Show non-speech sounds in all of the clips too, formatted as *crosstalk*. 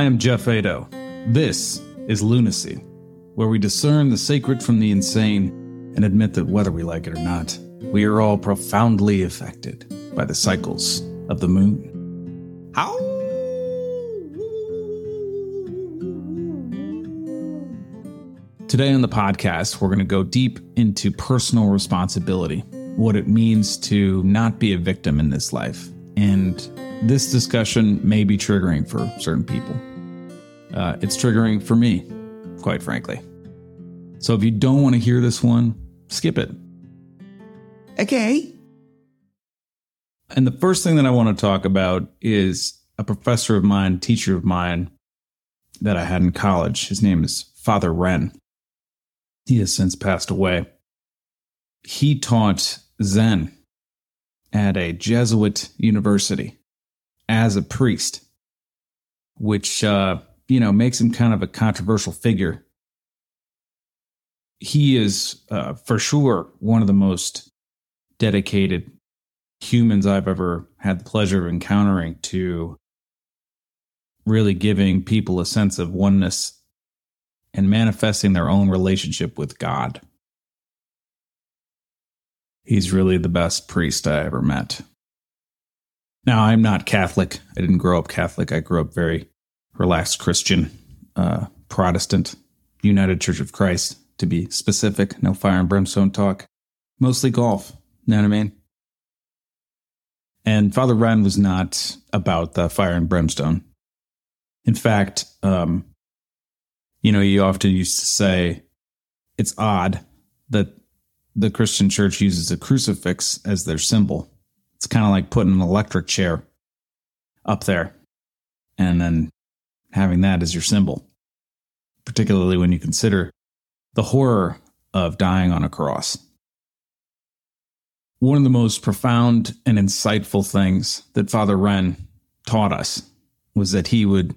I am Geoff Eido. This is Lunacy, where we discern the sacred from the insane and admit that whether we like it or not, we are all profoundly affected by the cycles of the moon. How? Today on the podcast, we're going to go deep into personal responsibility, what it means to not be a victim in this life. And this discussion may be triggering for certain people. Uh, it's triggering for me, quite frankly. So if you don't want to hear this one, skip it. Okay. And the first thing that I want to talk about is a professor of mine, teacher of mine that I had in college. His name is Father Wren. He has since passed away. He taught Zen at a Jesuit university as a priest, which, uh, you know, makes him kind of a controversial figure. He is, uh, for sure, one of the most dedicated humans I've ever had the pleasure of encountering to really giving people a sense of oneness and manifesting their own relationship with God. He's really the best priest I ever met. Now, I'm not Catholic. I didn't grow up Catholic. I grew up very relaxed Christian, uh, Protestant, United Church of Christ, to be specific. No fire and brimstone talk. Mostly golf. You know what I mean? And Father Ryan was not about the fire and brimstone. In fact, um, you know, you often used to say it's odd that the Christian church uses a crucifix as their symbol. It's kind of like putting an electric chair up there and then having that as your symbol, particularly when you consider the horror of dying on a cross. One of the most profound and insightful things that Father Wren taught us was that he would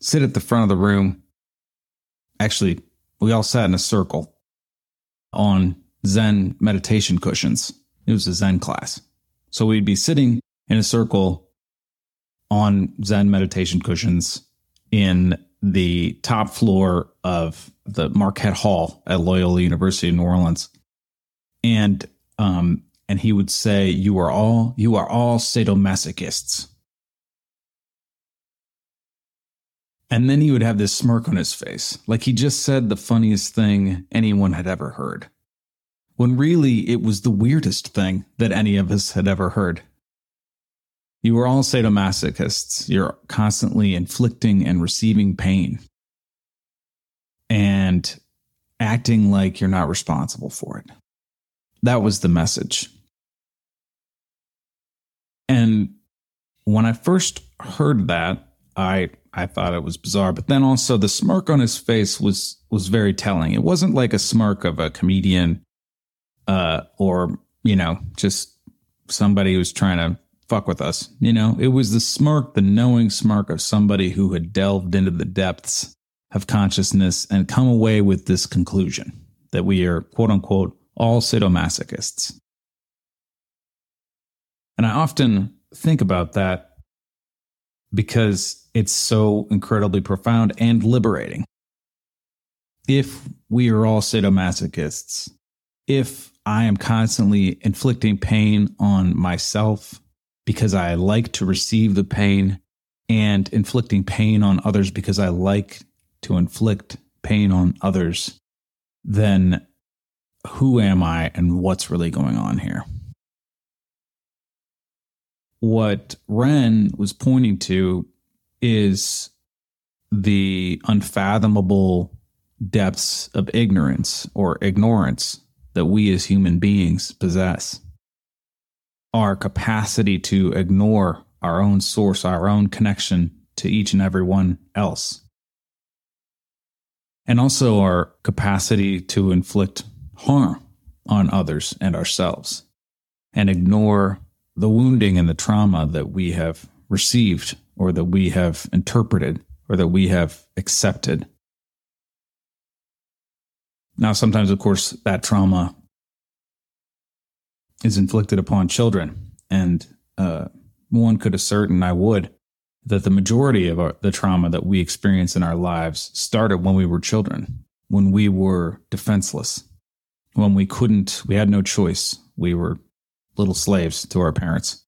sit at the front of the room actually, we all sat in a circle on Zen meditation cushions. It was a Zen class. So we'd be sitting in a circle on Zen meditation cushions in the top floor of the Marquette Hall at Loyola University in New Orleans. And um, and he would say, You are all you are all sadomasochists. And then he would have this smirk on his face, like he just said the funniest thing anyone had ever heard. When really it was the weirdest thing that any of us had ever heard. You are all sadomasochists. You're constantly inflicting and receiving pain and acting like you're not responsible for it. That was the message. And when I first heard that, I I thought it was bizarre. But then also the smirk on his face was was very telling. It wasn't like a smirk of a comedian uh, or, you know, just somebody who's trying to fuck with us. You know, it was the smirk, the knowing smirk of somebody who had delved into the depths of consciousness and come away with this conclusion that we are quote unquote all sadomasochists. And I often think about that because it's so incredibly profound and liberating. If we are all sadomasochists, if I am constantly inflicting pain on myself because I like to receive the pain and inflicting pain on others because I like to inflict pain on others, then who am I and what's really going on here? what Wren was pointing to is the unfathomable depths of ignorance or ignorance that we as human beings possess. Our capacity to ignore our own source, our own connection to each and every one else. And also our capacity to inflict harm on others and ourselves and ignore the wounding and the trauma that we have received or that we have interpreted or that we have accepted. Now, sometimes, of course, that trauma is inflicted upon children. And uh, one could assert, and I would, that the majority of our, the trauma that we experience in our lives started when we were children, when we were defenseless, when we couldn't, we had no choice. We were little slaves to our parents.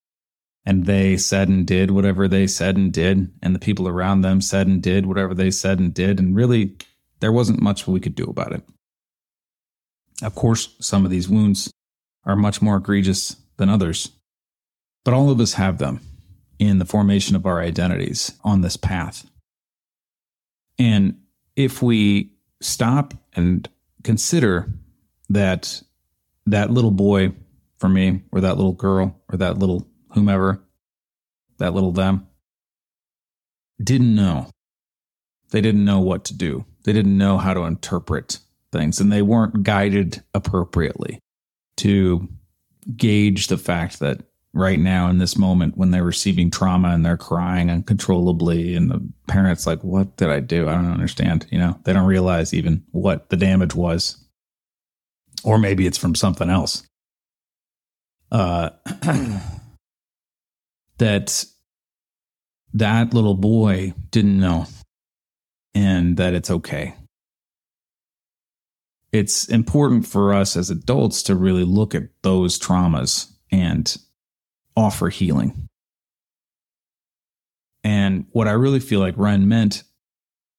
And they said and did whatever they said and did. And the people around them said and did whatever they said and did. And really, there wasn't much we could do about it. Of course, some of these wounds are much more egregious than others, but all of us have them in the formation of our identities on this path. And if we stop and consider that that little boy for me, or that little girl, or that little whomever, that little them, didn't know. They didn't know what to do. They didn't know how to interpret things, and they weren't guided appropriately to gauge the fact that right now in this moment when they're receiving trauma and they're crying uncontrollably and the parents like what did i do? I don't understand you know? They don't realize even what the damage was. Or maybe it's from something else. Uh *clears throat* that that little boy didn't know and that it's okay it's important for us as adults to really look at those traumas and offer healing. And what I really feel like Ren meant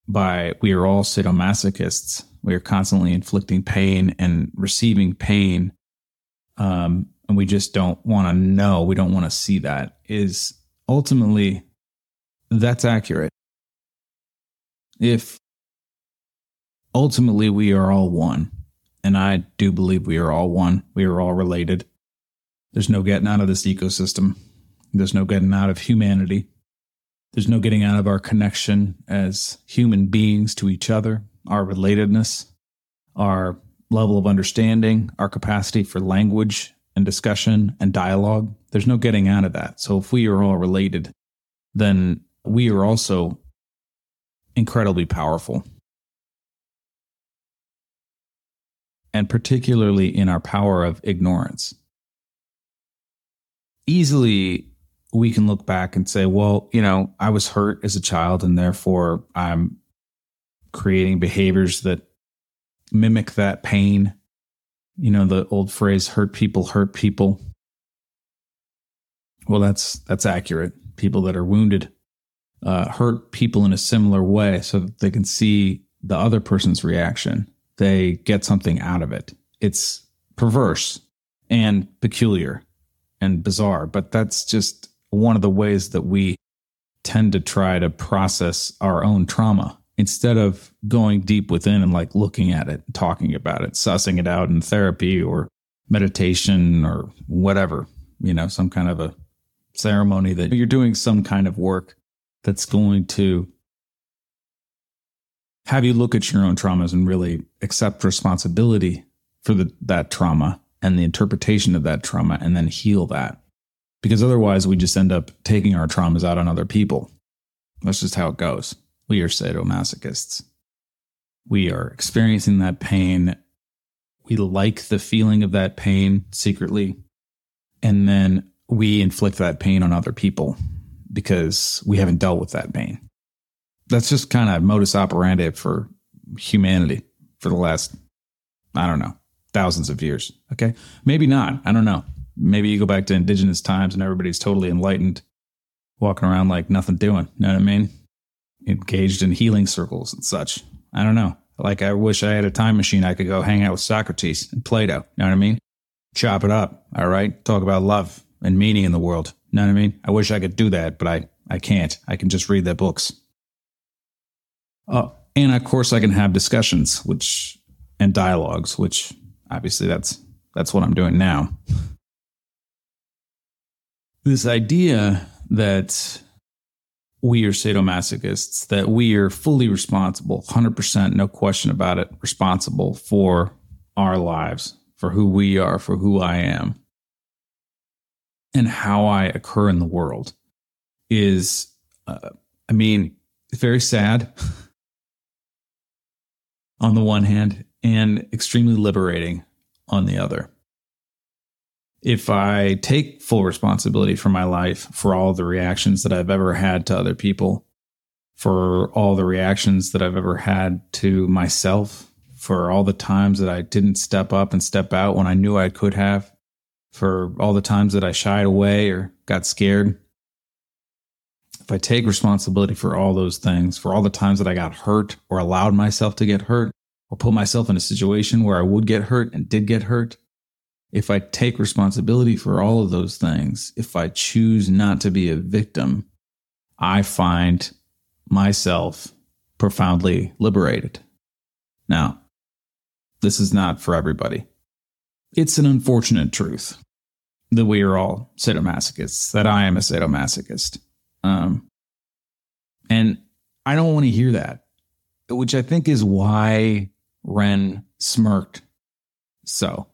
by we are all sadomasochists, we are constantly inflicting pain and receiving pain. Um, and we just don't want to know, we don't want to see that, is ultimately that's accurate. If ultimately we are all one, and I do believe we are all one, we are all related. There's no getting out of this ecosystem. There's no getting out of humanity. There's no getting out of our connection as human beings to each other, our relatedness, our level of understanding, our capacity for language and discussion and dialogue. There's no getting out of that. So if we are all related, then we are also incredibly powerful. And particularly in our power of ignorance easily we can look back and say, well, you know, I was hurt as a child and therefore I'm creating behaviors that mimic that pain. You know, the old phrase hurt people hurt people. Well, that's that's accurate. People that are wounded uh, hurt people in a similar way so that they can see the other person's reaction. They get something out of it. It's perverse and peculiar and bizarre, but that's just one of the ways that we tend to try to process our own trauma instead of going deep within and like looking at it, talking about it, sussing it out in therapy or meditation or whatever, you know, some kind of a ceremony that you're doing some kind of work that's going to have you look at your own traumas and really accept responsibility for the, that trauma and the interpretation of that trauma and then heal that. Because otherwise, we just end up taking our traumas out on other people. That's just how it goes. We are sadomasochists. We are experiencing that pain. We like the feeling of that pain secretly. And then we inflict that pain on other people because we haven't dealt with that pain. That's just kind of modus operandi for humanity for the last, I don't know, thousands of years. Okay. Maybe not. I don't know. Maybe you go back to indigenous times and everybody's totally enlightened, walking around like nothing doing. You know what I mean? Engaged in healing circles and such. I don't know. Like I wish I had a time machine I could go hang out with Socrates and Plato. You know what I mean? Chop it up. All right. Talk about love and meaning in the world. You know what I mean? I wish I could do that, but I, I can't. I can just read their books. Oh, and of course I can have discussions, which and dialogues, which obviously that's that's what I'm doing now. This idea that we are sadomasochists, that we are fully responsible, 100%, no question about it, responsible for our lives, for who we are, for who I am, and how I occur in the world is, uh, I mean, very sad *laughs* on the one hand and extremely liberating on the other. if I take full responsibility for my life, for all the reactions that I've ever had to other people, for all the reactions that I've ever had to myself, for all the times that I didn't step up and step out when I knew I could have, for all the times that I shied away or got scared. If I take responsibility for all those things, for all the times that I got hurt or allowed myself to get hurt, or put myself in a situation where I would get hurt and did get hurt, if I take responsibility for all of those things, if I choose not to be a victim, I find myself profoundly liberated. Now, this is not for everybody. It's an unfortunate truth that we are all sadomasochists, that I am a sadomasochist. Um, and I don't want to hear that, which I think is why Ren smirked so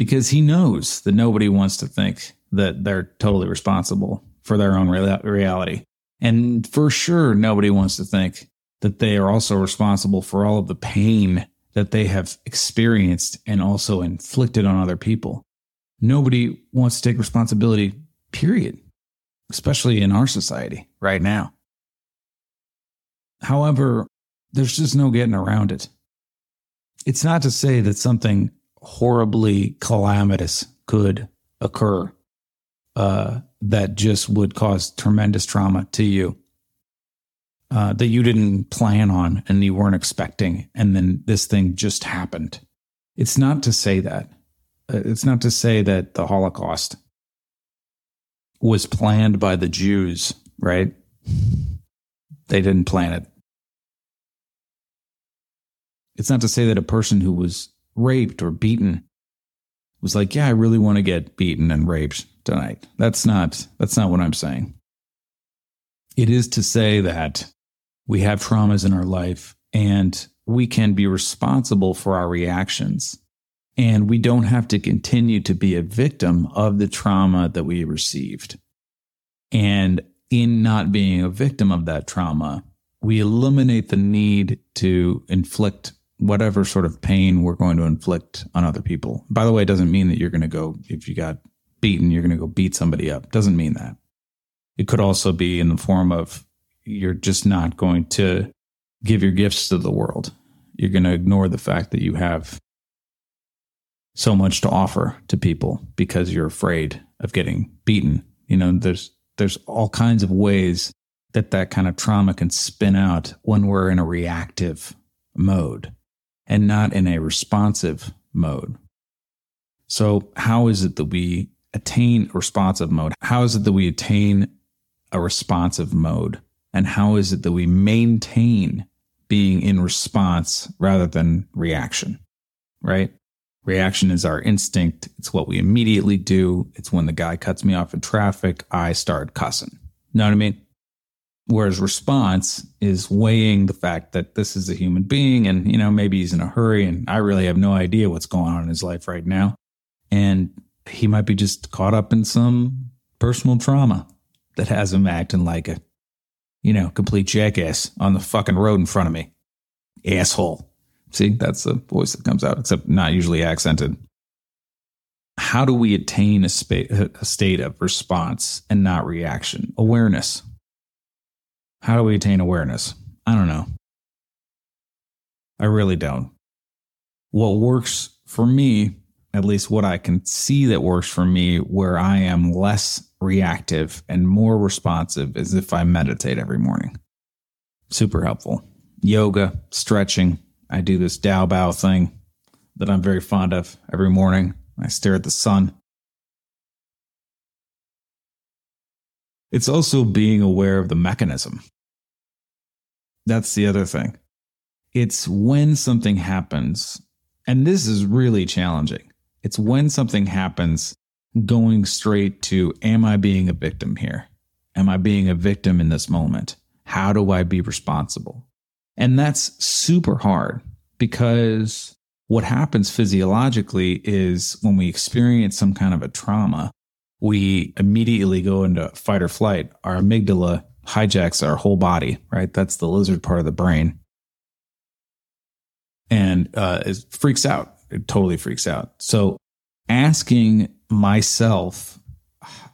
because he knows that nobody wants to think that they're totally responsible for their own reality. And for sure, nobody wants to think that they are also responsible for all of the pain that they have experienced and also inflicted on other people. Nobody wants to take responsibility, period, especially in our society right now. However, there's just no getting around it. It's not to say that something horribly calamitous could occur uh, that just would cause tremendous trauma to you uh, that you didn't plan on and you weren't expecting, and then this thing just happened. It's not to say that. Uh, it's not to say that the Holocaust was planned by the Jews, right? They didn't plan it. It's not to say that a person who was raped or beaten was like, yeah, I really want to get beaten and raped tonight. That's not that's not what I'm saying. It is to say that we have traumas in our life and we can be responsible for our reactions. And we don't have to continue to be a victim of the trauma that we received. And in not being a victim of that trauma, we eliminate the need to inflict whatever sort of pain we're going to inflict on other people. By the way, it doesn't mean that you're going to go, if you got beaten, you're going to go beat somebody up. Doesn't mean that. It could also be in the form of you're just not going to give your gifts to the world. You're going to ignore the fact that you have so much to offer to people because you're afraid of getting beaten. You know, there's there's all kinds of ways that that kind of trauma can spin out when we're in a reactive mode and not in a responsive mode. So, how is it that we attain responsive mode? How is it that we attain a responsive mode? And how is it that we maintain being in response rather than reaction? Right? Reaction is our instinct. It's what we immediately do. It's when the guy cuts me off in traffic, I start cussing. Know what I mean? Whereas response is weighing the fact that this is a human being and, you know, maybe he's in a hurry and I really have no idea what's going on in his life right now. And he might be just caught up in some personal trauma that has him acting like a, you know, complete jackass on the fucking road in front of me. Asshole. See, that's the voice that comes out, except not usually accented. How do we attain a, spa- a state of response and not reaction? Awareness. How do we attain awareness? I don't know. I really don't. What works for me, at least what I can see that works for me, where I am less reactive and more responsive, is if I meditate every morning. Super helpful. Yoga, stretching. I do this Dao Bao thing that I'm very fond of every morning. I stare at the sun. It's also being aware of the mechanism. That's the other thing. It's when something happens, and this is really challenging. It's when something happens going straight to, am I being a victim here? Am I being a victim in this moment? How do I be responsible? And that's super hard because what happens physiologically is when we experience some kind of a trauma, we immediately go into fight or flight. Our amygdala hijacks our whole body, right? That's the lizard part of the brain. And uh, it freaks out. It totally freaks out. So asking myself,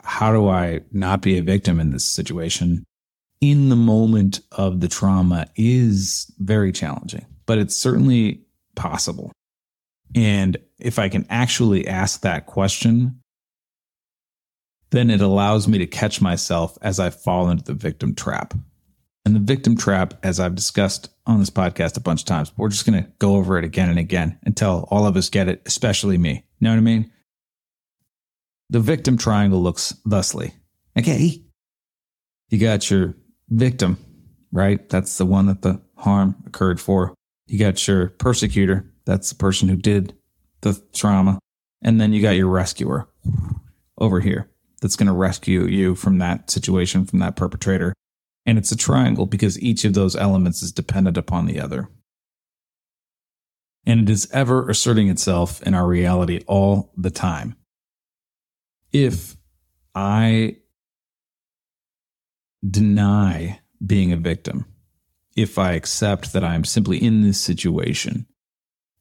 how do I not be a victim in this situation in the moment of the trauma is very challenging, but it's certainly possible. And if I can actually ask that question, then it allows me to catch myself as I fall into the victim trap. And the victim trap, as I've discussed on this podcast a bunch of times, we're just going to go over it again and again until all of us get it, especially me. You know what I mean? The victim triangle looks thusly. Okay. You got your victim, right? That's the one that the harm occurred for. You got your persecutor. That's the person who did the trauma. And then you got your rescuer over here that's going to rescue you from that situation, from that perpetrator. And it's a triangle because each of those elements is dependent upon the other. And it is ever asserting itself in our reality all the time. If I deny being a victim, if I accept that I'm simply in this situation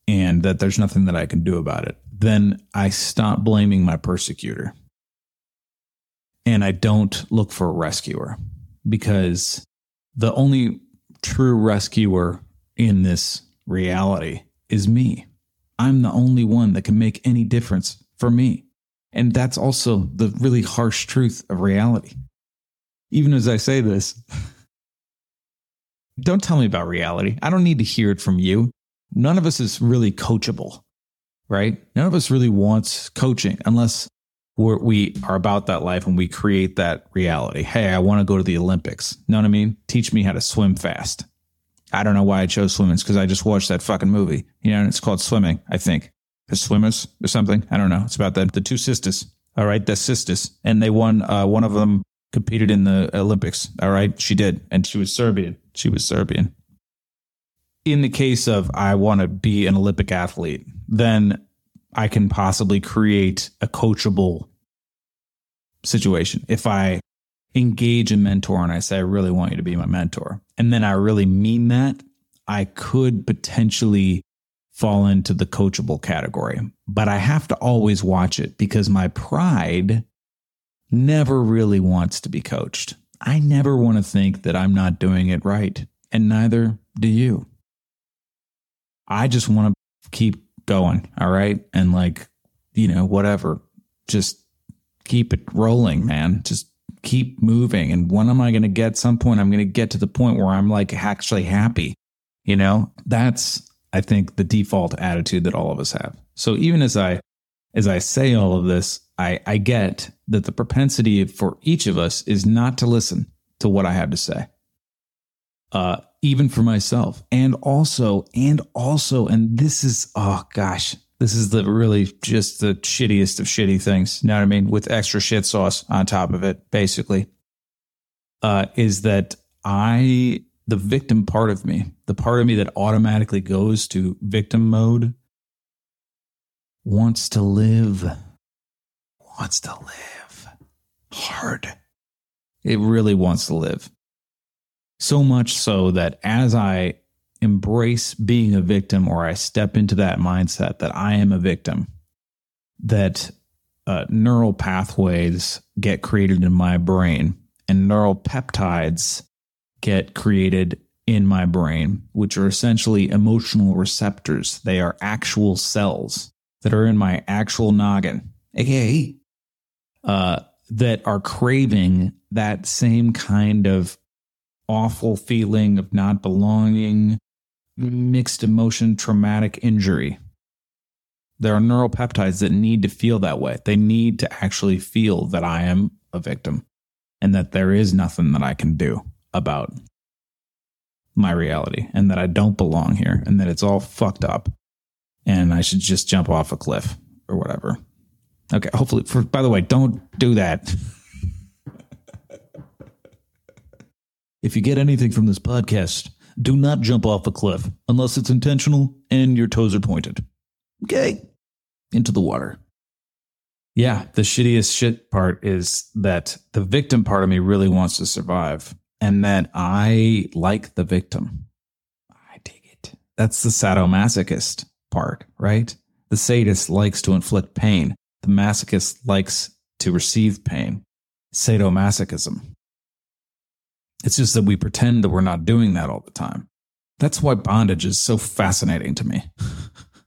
and that there's nothing that I can do about it, then I stop blaming my persecutor and I don't look for a rescuer because the only true rescuer in this reality is me. I'm the only one that can make any difference for me. And that's also the really harsh truth of reality. Even as I say this, *laughs* don't tell me about reality. I don't need to hear it from you. None of us is really coachable, right? None of us really wants coaching unless we're, we are about that life and we create that reality. Hey, I want to go to the Olympics. Know what I mean? Teach me how to swim fast. I don't know why I chose swimming. Because I just watched that fucking movie. You know, it's called Swimming, I think. The Swimmers or something. I don't know. It's about the, the two sisters. All right. The sisters. And they won, uh, one of them competed in the Olympics. All right. She did. And she was Serbian. She was Serbian. In the case of I want to be an Olympic athlete, then I can possibly create a coachable situation. If I engage a mentor and I say, I really want you to be my mentor, and then I really mean that, I could potentially fall into the coachable category. But I have to always watch it because my pride never really wants to be coached. I never want to think that I'm not doing it right, and neither do you. I just want to keep going. All right. And like, you know, whatever, just keep it rolling, man. Just keep moving. And when am I going to get some point? I'm going to get to the point where I'm like actually happy. You know, that's, I think, the default attitude that all of us have. So even as I, as I say all of this, I, I get that the propensity for each of us is not to listen to what I have to say. Uh, even for myself. And also, and also, and this is, oh gosh, this is the really just the shittiest of shitty things. You know what I mean? With extra shit sauce on top of it, basically. Uh, is that I, the victim part of me, the part of me that automatically goes to victim mode, wants to live, wants to live hard. It really wants to live. So much so that as I embrace being a victim or I step into that mindset that I am a victim, that uh, neural pathways get created in my brain and neural peptides get created in my brain, which are essentially emotional receptors. They are actual cells that are in my actual noggin, aka uh, that are craving that same kind of awful feeling of not belonging, mixed emotion, traumatic injury. There are neuropeptides that need to feel that way. They need to actually feel that I am a victim and that there is nothing that I can do about my reality and that I don't belong here and that it's all fucked up and I should just jump off a cliff or whatever. Okay, hopefully for by the way, don't do that. if you get anything from this podcast, do not jump off a cliff unless it's intentional and your toes are pointed. Okay. Into the water. Yeah, the shittiest shit part is that the victim part of me really wants to survive and that I like the victim. I dig it. That's the sadomasochist part, right? The sadist likes to inflict pain. The masochist likes to receive pain, sadomasochism. It's just that we pretend that we're not doing that all the time. That's why bondage is so fascinating to me.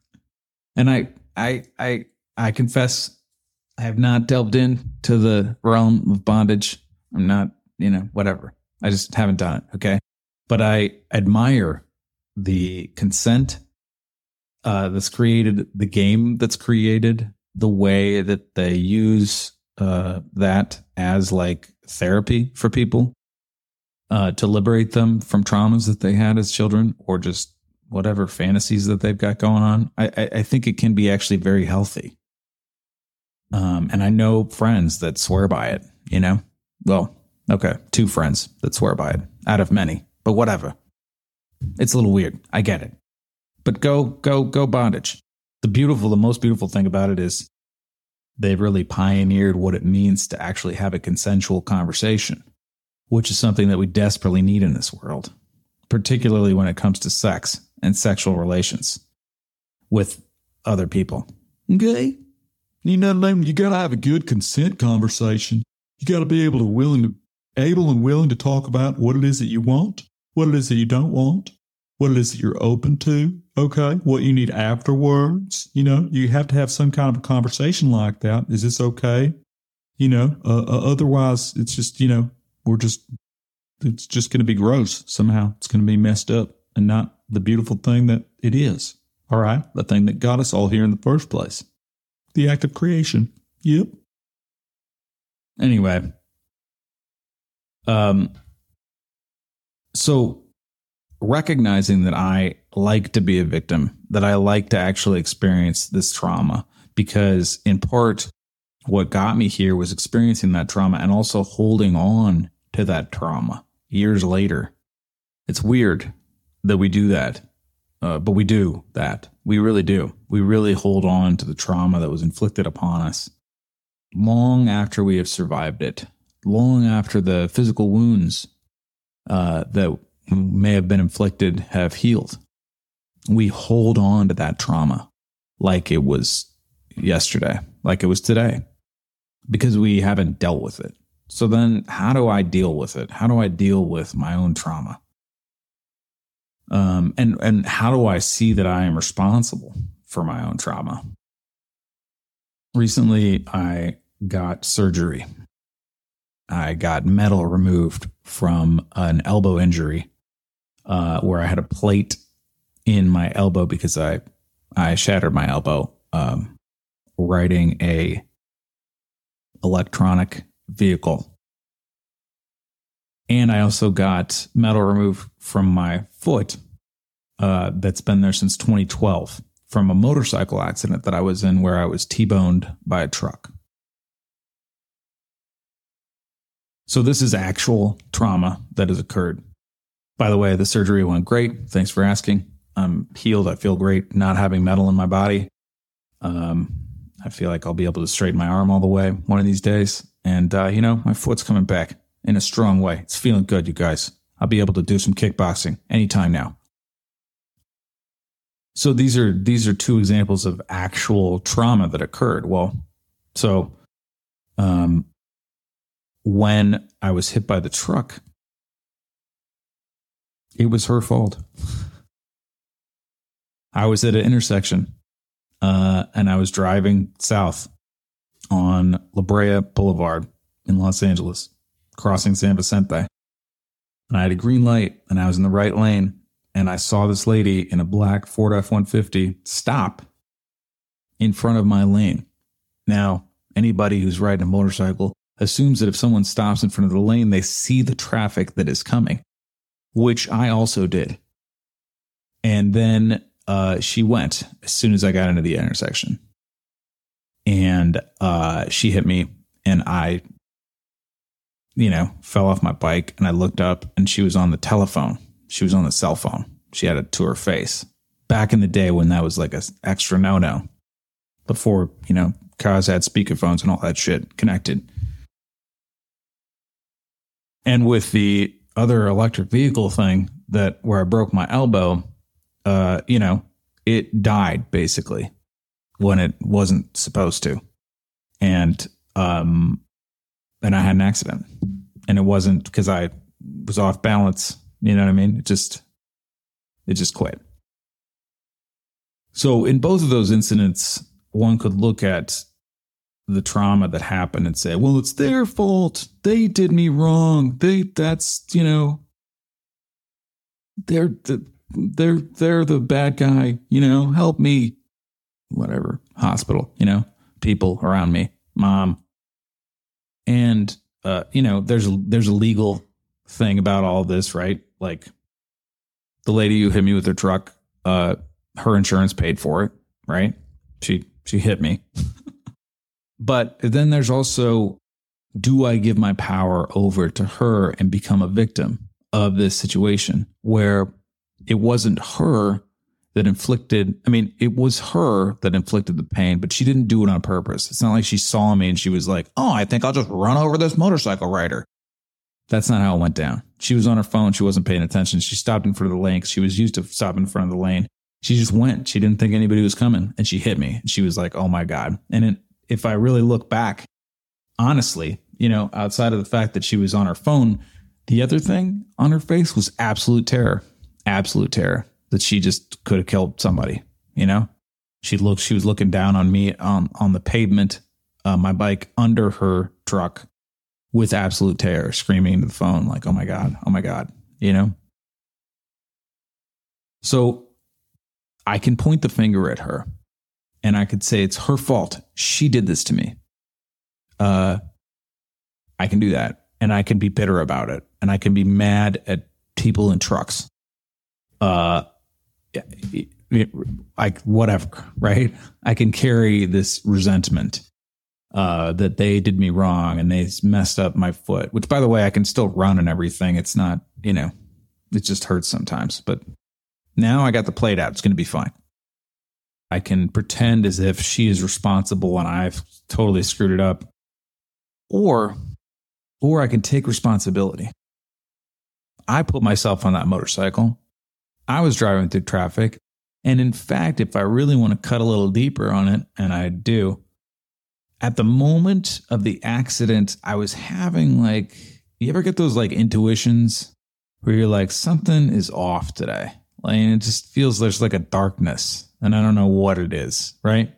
*laughs* and I, I, I, I confess, I have not delved into the realm of bondage. I'm not, you know, whatever. I just haven't done it. Okay. But I admire the consent uh, that's created, the game that's created, the way that they use uh, that as like therapy for people uh, to liberate them from traumas that they had as children or just whatever fantasies that they've got going on. I, I, I think it can be actually very healthy. Um, and I know friends that swear by it, you know? Well, okay, two friends that swear by it out of many, but whatever. It's a little weird. I get it. But go, go, go bondage. The beautiful, the most beautiful thing about it is they really pioneered what it means to actually have a consensual conversation, which is something that we desperately need in this world, particularly when it comes to sex and sexual relations with other people. Okay? You know, you got to have a good consent conversation. You got to be able to willing to able and willing to talk about what it is that you want, what it is that you don't want, what it is that you're open to, okay, what you need afterwards. You know, you have to have some kind of a conversation like that. Is this okay? You know, uh, uh, otherwise it's just, you know, we're just, it's just going to be gross somehow. It's going to be messed up and not the beautiful thing that it is. All right. The thing that got us all here in the first place. The act of creation. Yep. Anyway. Um, so recognizing that I like to be a victim, that I like to actually experience this trauma, because in part, what got me here was experiencing that trauma and also holding on to that trauma years later. It's weird that we do that, uh, but we do that. We really do. We really hold on to the trauma that was inflicted upon us long after we have survived it, long after the physical wounds uh, that may have been inflicted have healed. We hold on to that trauma like it was yesterday, like it was today, because we haven't dealt with it. So then, how do I deal with it? How do I deal with my own trauma? Um, and and how do I see that I am responsible for my own trauma? Recently, I got surgery. I got metal removed from an elbow injury uh, where I had a plate in my elbow because I I shattered my elbow um, riding a electronic vehicle. And I also got metal removed from my foot uh, that's been there since 2012 from a motorcycle accident that I was in where I was T boned by a truck. So, this is actual trauma that has occurred. By the way, the surgery went great. Thanks for asking. I'm healed. I feel great not having metal in my body. Um, I feel like I'll be able to straighten my arm all the way one of these days. And, uh, you know, my foot's coming back in a strong way. It's feeling good, you guys. I'll be able to do some kickboxing anytime now. So these are these are two examples of actual trauma that occurred. Well, so um, when I was hit by the truck, it was her fault. I was at an intersection uh, and I was driving south on La Brea Boulevard in Los Angeles, crossing San Vicente. And I had a green light and I was in the right lane. And I saw this lady in a black Ford F 150 stop in front of my lane. Now, anybody who's riding a motorcycle assumes that if someone stops in front of the lane, they see the traffic that is coming which I also did. And then uh, she went as soon as I got into the intersection. And uh, she hit me, and I, you know, fell off my bike. And I looked up, and she was on the telephone. She was on the cell phone. She had it to her face. Back in the day when that was like a extra no no, before you know cars had speakerphones and all that shit connected. And with the other electric vehicle thing that where I broke my elbow, uh, you know, it died basically when it wasn't supposed to. and um, and I had an accident, and it wasn't because I was off balance. You know what I mean? It just it just quit. So in both of those incidents, one could look at the trauma that happened and say, "Well, it's their fault. They did me wrong. They that's you know." They're the they're they're the bad guy, you know, help me. Whatever. Hospital, you know, people around me, mom. And uh, you know, there's a there's a legal thing about all this, right? Like the lady who hit me with her truck, uh, her insurance paid for it, right? She she hit me. *laughs* but then there's also do I give my power over to her and become a victim of this situation where it wasn't her that inflicted i mean it was her that inflicted the pain but she didn't do it on purpose. It's not like she saw me and she was like oh i think i'll just run over this motorcycle rider. That's not how it went down. She was on her phone. She wasn't paying attention. She stopped in front of the lane she was used to stop in front of the lane. She just went. She didn't think anybody was coming and she hit me. And she was like oh my god. And it, if i really look back honestly you know outside of the fact that she was on her phone the other thing on her face was absolute terror absolute terror that she just could have killed somebody. You know, she looked, she was looking down on me on on the pavement, uh, my bike under her truck, with absolute terror, screaming into the phone like, "Oh my god, oh my god," you know. So, I can point the finger at her, and I could say it's her fault. She did this to me. Uh, I can do that, and I can be bitter about it, and I can be mad at people in trucks uh, like whatever, right? I can carry this resentment uh, that they did me wrong and they messed up my foot, which by the way, I can still run and everything. It's not, you know, it just hurts sometimes, but now I got the plate out. It's going to be fine. I can pretend as if she is responsible and I've totally screwed it up. Or, or I can take responsibility. I put myself on that motorcycle. I was driving through traffic. And in fact, if I really want to cut a little deeper on it, and I do, at the moment of the accident, I was having like, you ever get those like intuitions where you're like, something is off today? Like, it just feels there's like a darkness and I don't know what it is, right?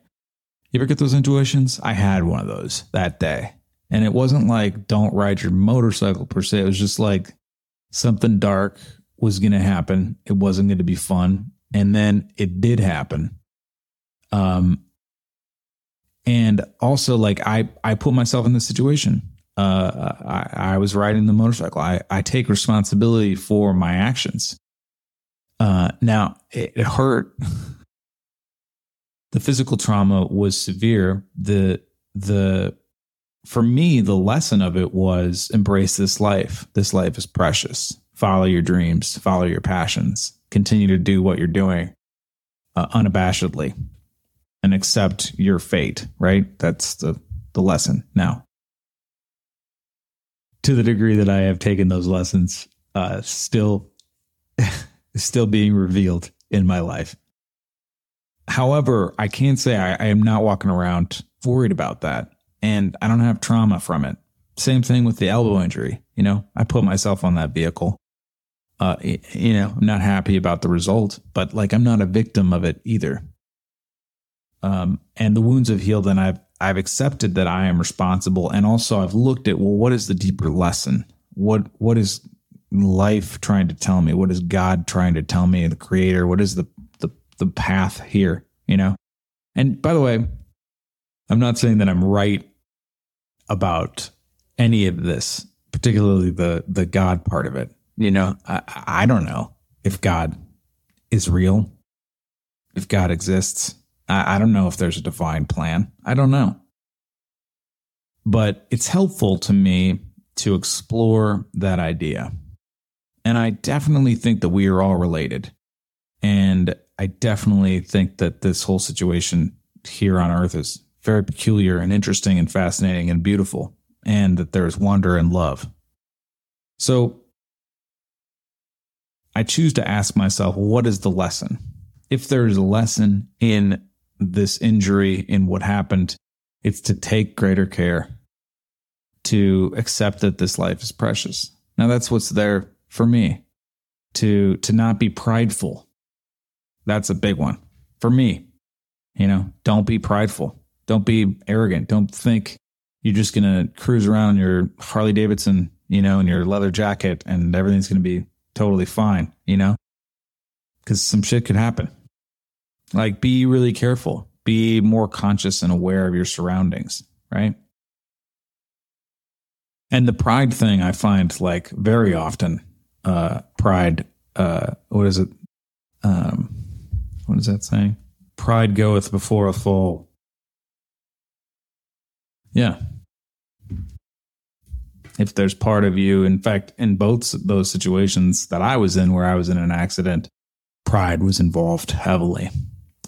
You ever get those intuitions? I had one of those that day. And it wasn't like, don't ride your motorcycle per se. It was just like something dark was going to happen. It wasn't going to be fun. And then it did happen. Um, and also like I, I put myself in this situation. Uh, I, I was riding the motorcycle. I, I take responsibility for my actions. Uh, now it, it hurt. *laughs* the physical trauma was severe. The, the, for me, the lesson of it was embrace this life. This life is precious follow your dreams, follow your passions, continue to do what you're doing uh, unabashedly and accept your fate, right? That's the, the lesson now. To the degree that I have taken those lessons, uh, still, *laughs* still being revealed in my life. However, I can't say I, I am not walking around worried about that. And I don't have trauma from it. Same thing with the elbow injury. You know, I put myself on that vehicle uh, you know, I'm not happy about the result, but like I'm not a victim of it either. Um, and the wounds have healed, and I've I've accepted that I am responsible, and also I've looked at well, what is the deeper lesson? What what is life trying to tell me? What is God trying to tell me? The Creator? What is the the path here? You know. And by the way, I'm not saying that I'm right about any of this, particularly the the God part of it. You know, I, I don't know if God is real, if God exists. I, I don't know if there's a divine plan. I don't know. But it's helpful to me to explore that idea. And I definitely think that we are all related. And I definitely think that this whole situation here on earth is very peculiar and interesting and fascinating and beautiful, and that there's wonder and love. So I choose to ask myself, what is the lesson? If there is a lesson in this injury, in what happened, It's to take greater care, to accept that this life is precious. Now that's what's there for me. To to not be prideful. That's a big one for me. You know, don't be prideful. Don't be arrogant. Don't think you're just going to cruise around your Harley Davidson, you know, in your leather jacket and everything's going to be totally fine, you know? Cuz some shit could happen. Like be really careful. Be more conscious and aware of your surroundings, right? And the pride thing I find like very often uh pride uh what is it? Um what is that saying? Pride goeth before a fall. Yeah. If there's part of you, in fact, in both those situations that I was in where I was in an accident, pride was involved heavily.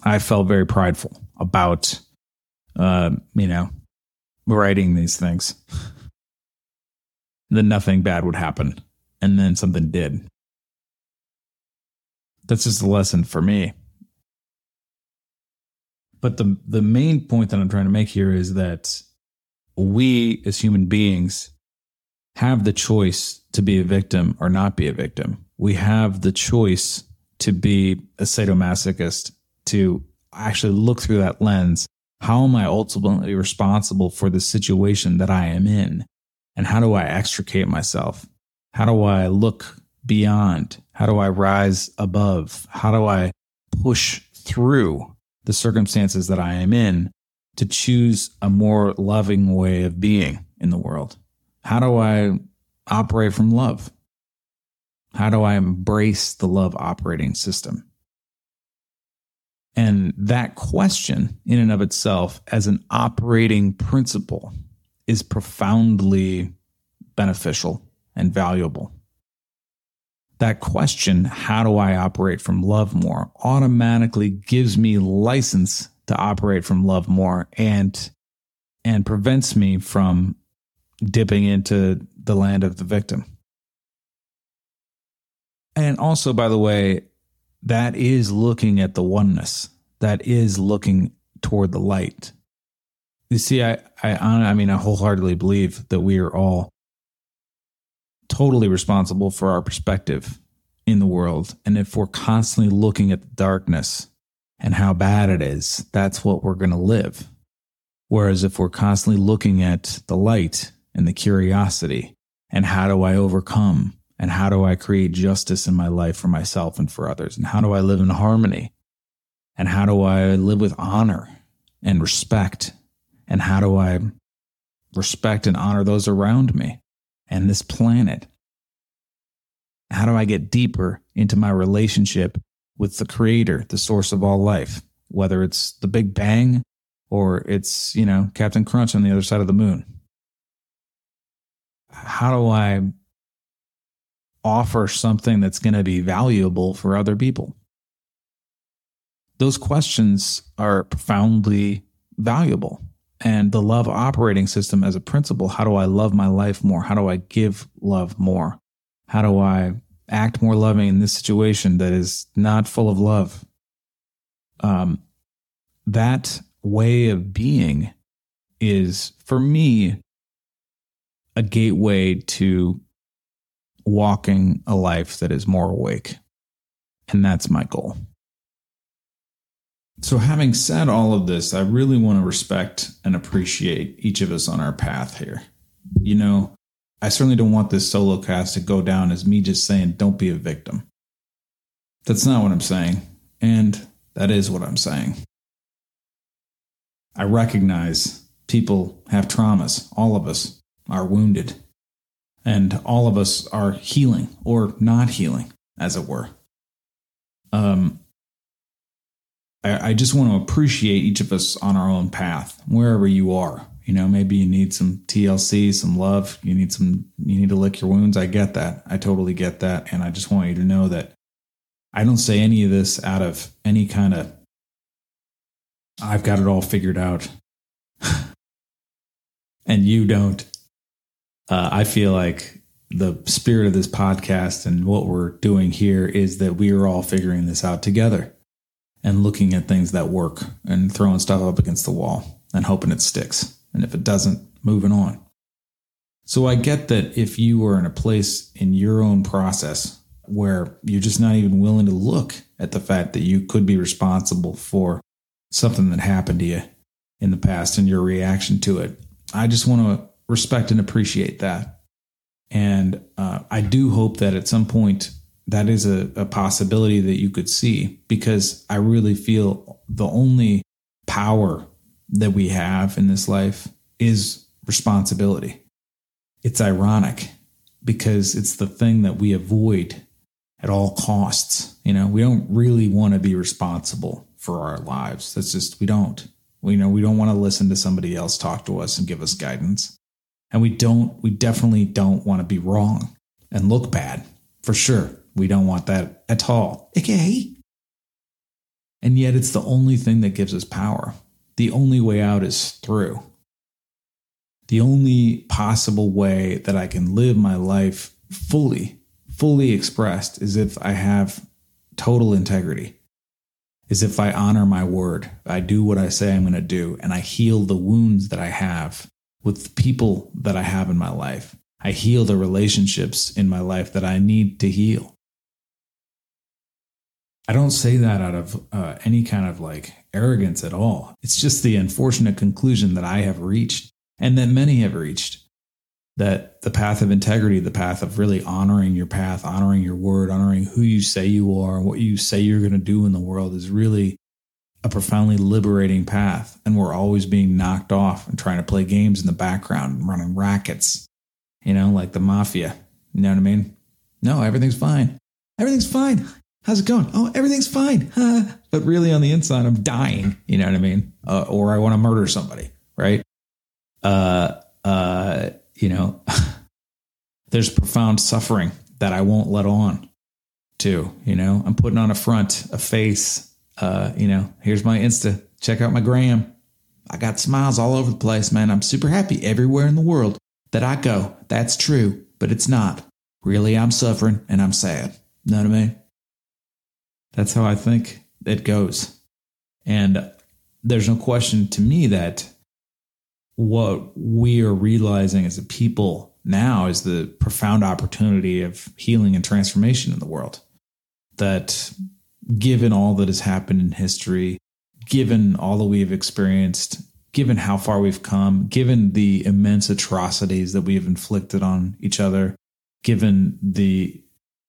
I felt very prideful about, uh, you know, writing these things. then nothing bad would happen. And then something did. That's just a lesson for me. But the, the main point that I'm trying to make here is that we as human beings have the choice to be a victim or not be a victim. We have the choice to be a sadomasochist, to actually look through that lens. How am I ultimately responsible for the situation that I am in? And how do I extricate myself? How do I look beyond? How do I rise above? How do I push through the circumstances that I am in to choose a more loving way of being in the world? How do I operate from love? How do I embrace the love operating system? And that question, in and of itself, as an operating principle, is profoundly beneficial and valuable. That question, how do I operate from love more, automatically gives me license to operate from love more and and prevents me from dipping into the land of the victim. And also, by the way, that is looking at the oneness. That is looking toward the light. You see, I, I, I mean, I wholeheartedly believe that we are all totally responsible for our perspective in the world. And if we're constantly looking at the darkness and how bad it is, that's what we're going to live. Whereas if we're constantly looking at the light and the curiosity and how do I overcome and how do I create justice in my life for myself and for others? And how do I live in harmony? And how do I live with honor and respect? And how do I respect and honor those around me and this planet? How do I get deeper into my relationship with the creator, the source of all life, whether it's the Big Bang or it's, you know, Captain Crunch on the other side of the moon? how do I offer something that's going to be valuable for other people? Those questions are profoundly valuable. And the love operating system as a principle how do I love my life more? How do I give love more? How do I act more loving in this situation that is not full of love? Um, that way of being is, for me, a gateway to walking a life that is more awake. And that's my goal. So, having said all of this, I really want to respect and appreciate each of us on our path here. You know, I certainly don't want this solo cast to go down as me just saying, don't be a victim. That's not what I'm saying. And that is what I'm saying. I recognize people have traumas, all of us are wounded, and all of us are healing or not healing, as it were. Um, I, I just want to appreciate each of us on our own path, wherever you are. You know, maybe you need some TLC, some love. You need some, you need to lick your wounds. I get that. I totally get that. And I just want you to know that I don't say any of this out of any kind of, I've got it all figured out. *laughs* and you don't uh, I feel like the spirit of this podcast and what we're doing here is that we are all figuring this out together and looking at things that work and throwing stuff up against the wall. and hoping it sticks. And if it doesn't, moving on. So I get that if you are in a place in your own process where you're just not even willing to look at the fact that you could be responsible for something that happened to you in the past and your reaction to it, I just want to respect and appreciate that. And uh, I do hope that at some point that is a, a possibility that you could see because I really feel the only power that we have in this life is responsibility. It's ironic because it's the thing that we avoid at all costs. You know, we don't really want to be responsible for our lives. That's just, we don't. We you know we don't want to listen to somebody else talk to us and give us guidance. And we don't, we definitely don't want to be wrong and look bad for sure. We don't want that at all. Okay. And yet it's the only thing that gives us power. The only way out is through. The only possible way that I can live my life fully, fully expressed is if I have total integrity, is if I honor my word. I do what I say I'm going to do, and I heal the wounds that I have with the people that I have in my life. I heal the relationships in my life that I need to heal. I don't say that out of uh, any kind of like arrogance at all. It's just the unfortunate conclusion that I have reached and that many have reached that the path of integrity, the path of really honoring your path, honoring your word, honoring who you say you are, what you say you're going to do in the world is really a profoundly liberating path. And we're always being knocked off and trying to play games in the background and running rackets, you know, like the mafia. You know what I mean? No, everything's fine. Everything's fine. How's it going? Oh, everything's fine. *laughs* But really on the inside, I'm dying. You know what I mean? Uh, or I want to murder somebody, right? Uh, uh, you know, *laughs* there's profound suffering that I won't let on to, you know, I'm putting on a front, a face, uh, you know, here's my Insta. Check out my gram. I got smiles all over the place, man. I'm super happy everywhere in the world that I go. That's true, but it's not. Really, I'm suffering and I'm sad. You know what I mean? That's how I think it goes. And there's no question to me that what we are realizing as a people now is the profound opportunity of healing and transformation in the world. That given all that has happened in history, given all that we've experienced, given how far we've come, given the immense atrocities that we have inflicted on each other, given the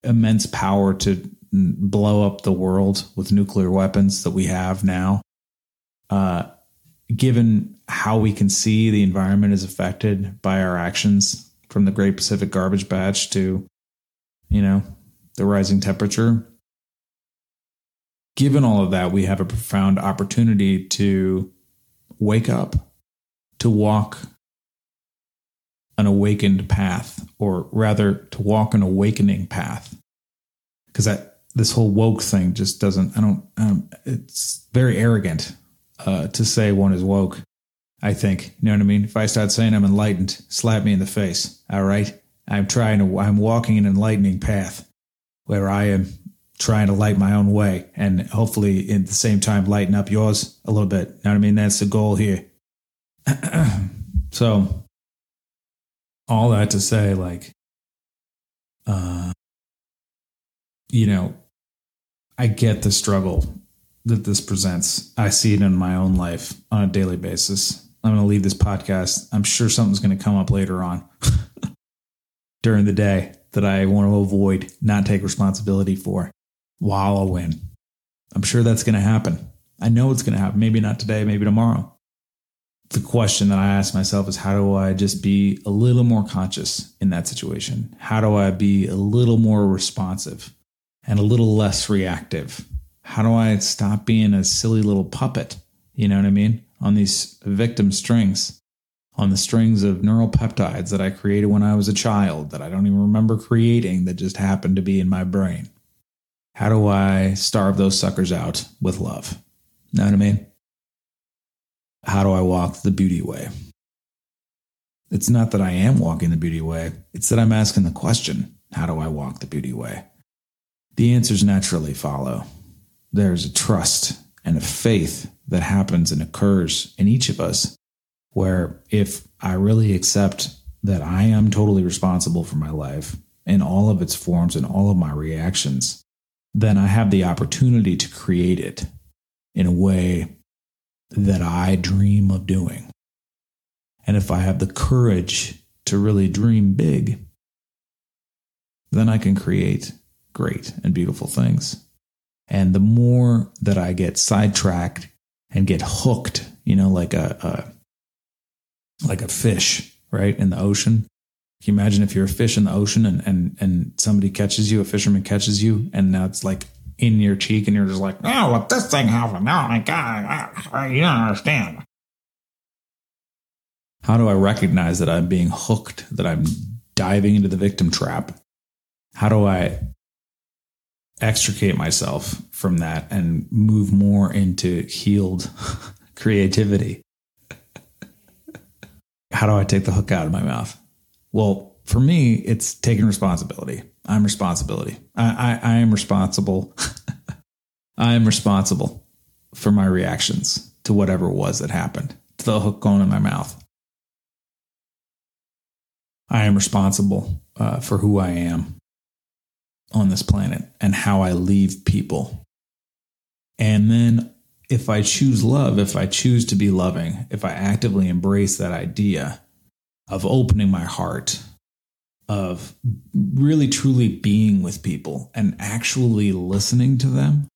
immense power to blow up the world with nuclear weapons that we have now, uh, given how we can see the environment is affected by our actions from the Great Pacific Garbage Patch to, you know, the rising temperature, given all of that, we have a profound opportunity to wake up, to walk an awakened path, or rather, to walk an awakening path. Because that this whole woke thing just doesn't. I don't. Um, it's very arrogant uh, to say one is woke. I think you know what I mean. If I start saying I'm enlightened, slap me in the face. All right, I'm trying to. I'm walking an enlightening path where I am trying to light my own way and hopefully at the same time lighten up yours a little bit. You know what I mean? That's the goal here. *clears throat* so all that to say, like, uh, you know, I get the struggle that this presents. I see it in my own life on a daily basis. I'm going to leave this podcast. I'm sure something's going to come up later on *laughs* during the day that I want to avoid, not take responsibility for wallowing. I'm sure that's going to happen. I know it's going to happen. Maybe not today, maybe tomorrow. The question that I ask myself is how do I just be a little more conscious in that situation? How do I be a little more responsive and a little less reactive? How do I stop being a silly little puppet? You know what I mean? On these victim strings, on the strings of neural peptides that I created when I was a child that I don't even remember creating that just happened to be in my brain. How do I starve those suckers out with love? Know what I mean? How do I walk the beauty way? It's not that I am walking the beauty way, it's that I'm asking the question how do I walk the beauty way? The answers naturally follow. There's a trust and a faith that happens and occurs in each of us where if I really accept that I am totally responsible for my life in all of its forms and all of my reactions, then I have the opportunity to create it in a way that I dream of doing. And if I have the courage to really dream big, then I can create great and beautiful things. And the more that I get sidetracked and get hooked, you know, like a, a like a fish, right, in the ocean. Can you imagine if you're a fish in the ocean and, and, and somebody catches you, a fisherman catches you, and now it's like in your cheek and you're just like, oh, what this thing happened? Oh my God, you don't understand. How do I recognize that I'm being hooked, that I'm diving into the victim trap? How do I extricate myself from that and move more into healed *laughs* creativity? *laughs* How do I take the hook out of my mouth? Well, for me, it's taking responsibility. I'm responsibility. I, I, I am responsible. *laughs* I am responsible for my reactions to whatever it was that happened, to the hook going in my mouth. I am responsible uh, for who I am on this planet and how I leave people. And then if I choose love, if I choose to be loving, if I actively embrace that idea of opening my heart, of really truly being with people and actually listening to them,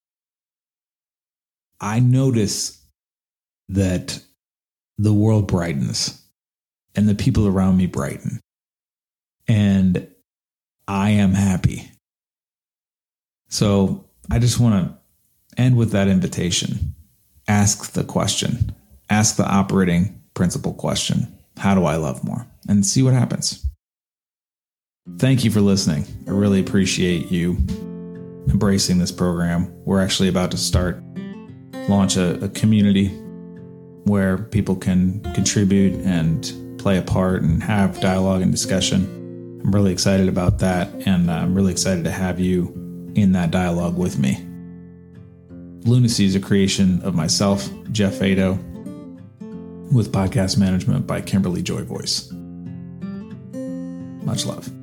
I notice that the world brightens and the people around me brighten. And I am happy so I just want to end with that invitation. Ask the question, ask the operating principle question How do I love more? And see what happens. Thank you for listening. I really appreciate you embracing this program. We're actually about to start, launch a, a community where people can contribute and play a part and have dialogue and discussion. I'm really excited about that. And I'm really excited to have you in that dialogue with me. Lunacy is a creation of myself, Geoff Eido, with podcast management by Kimberly Joy Voice. Much love.